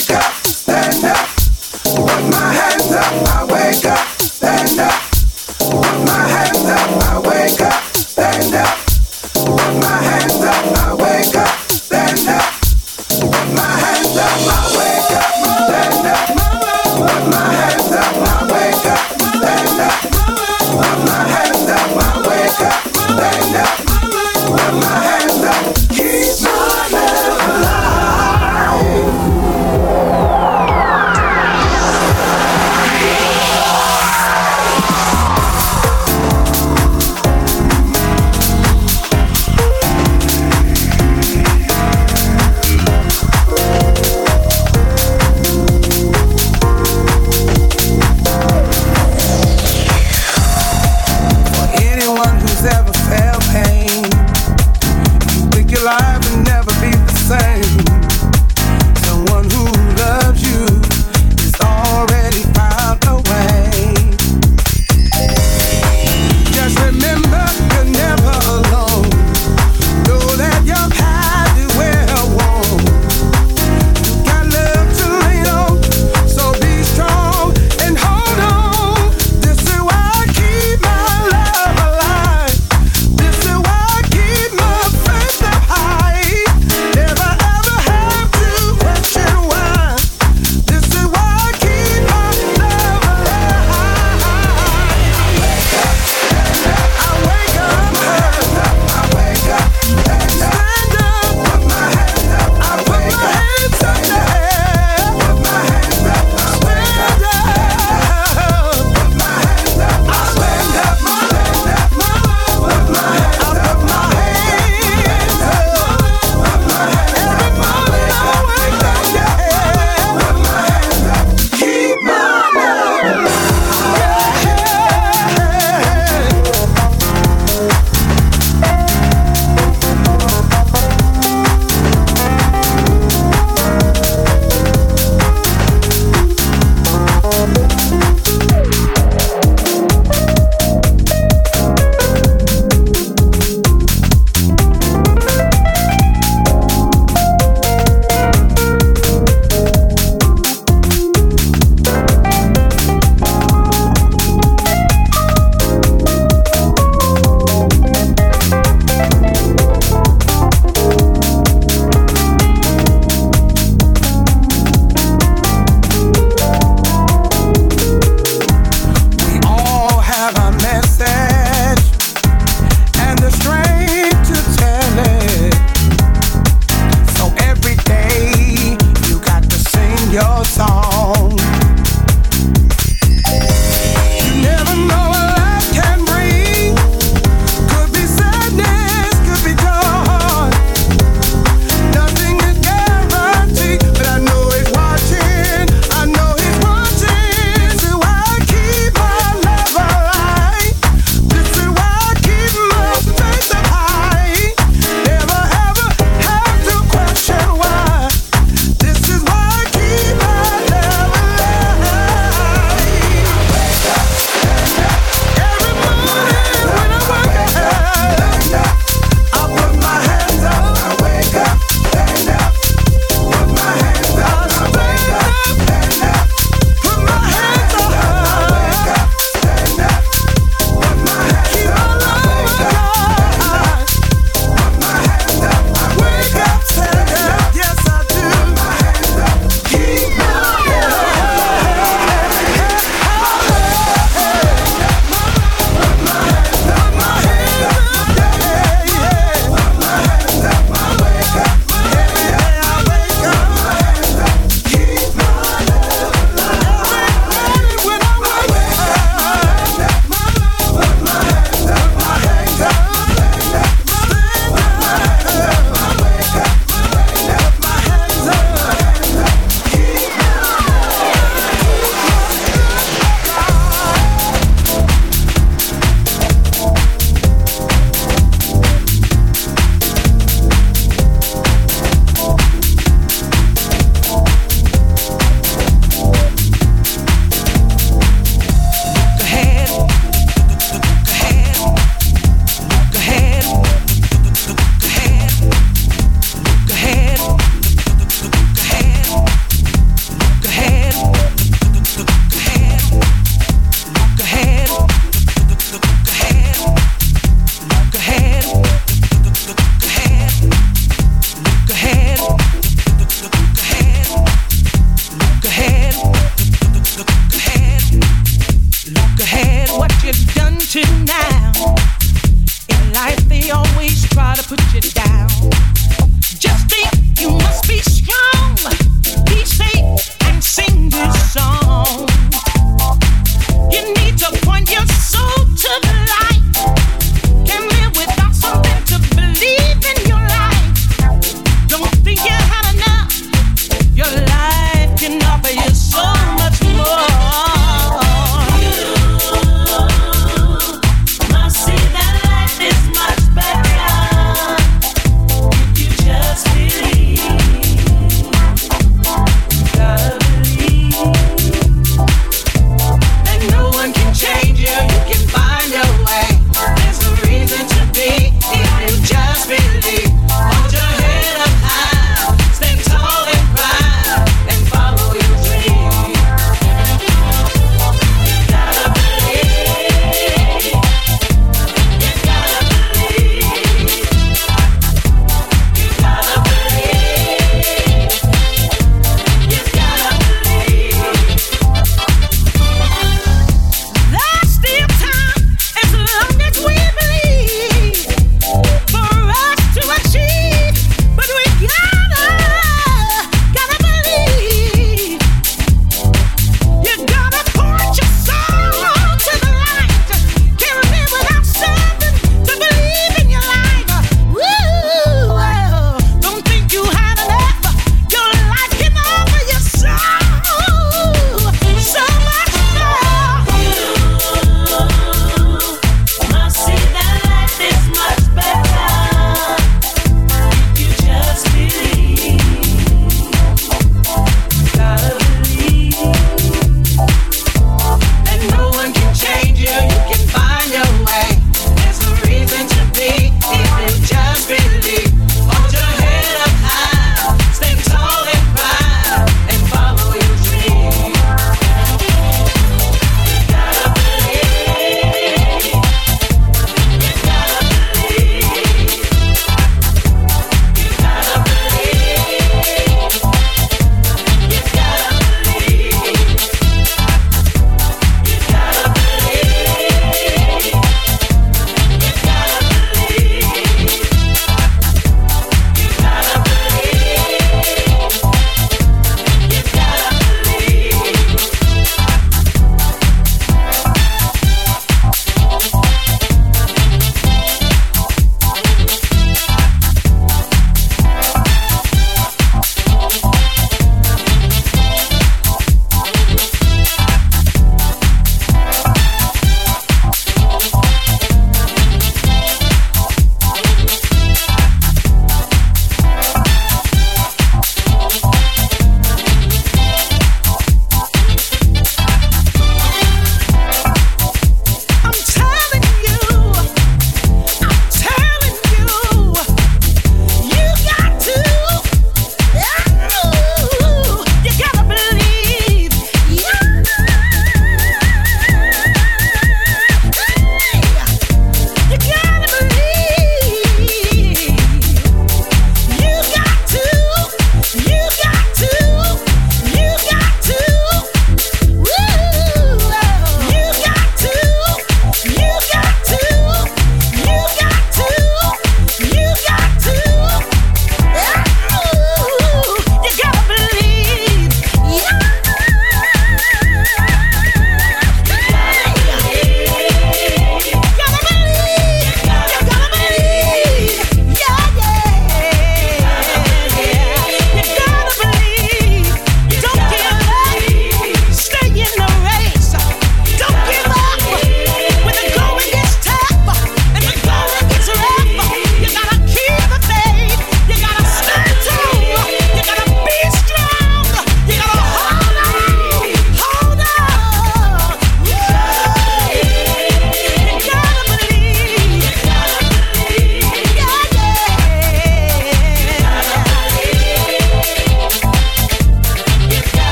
keep my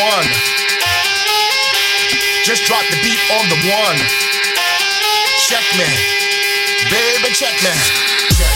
one. Just drop the beat on the one. Check me, baby, check me.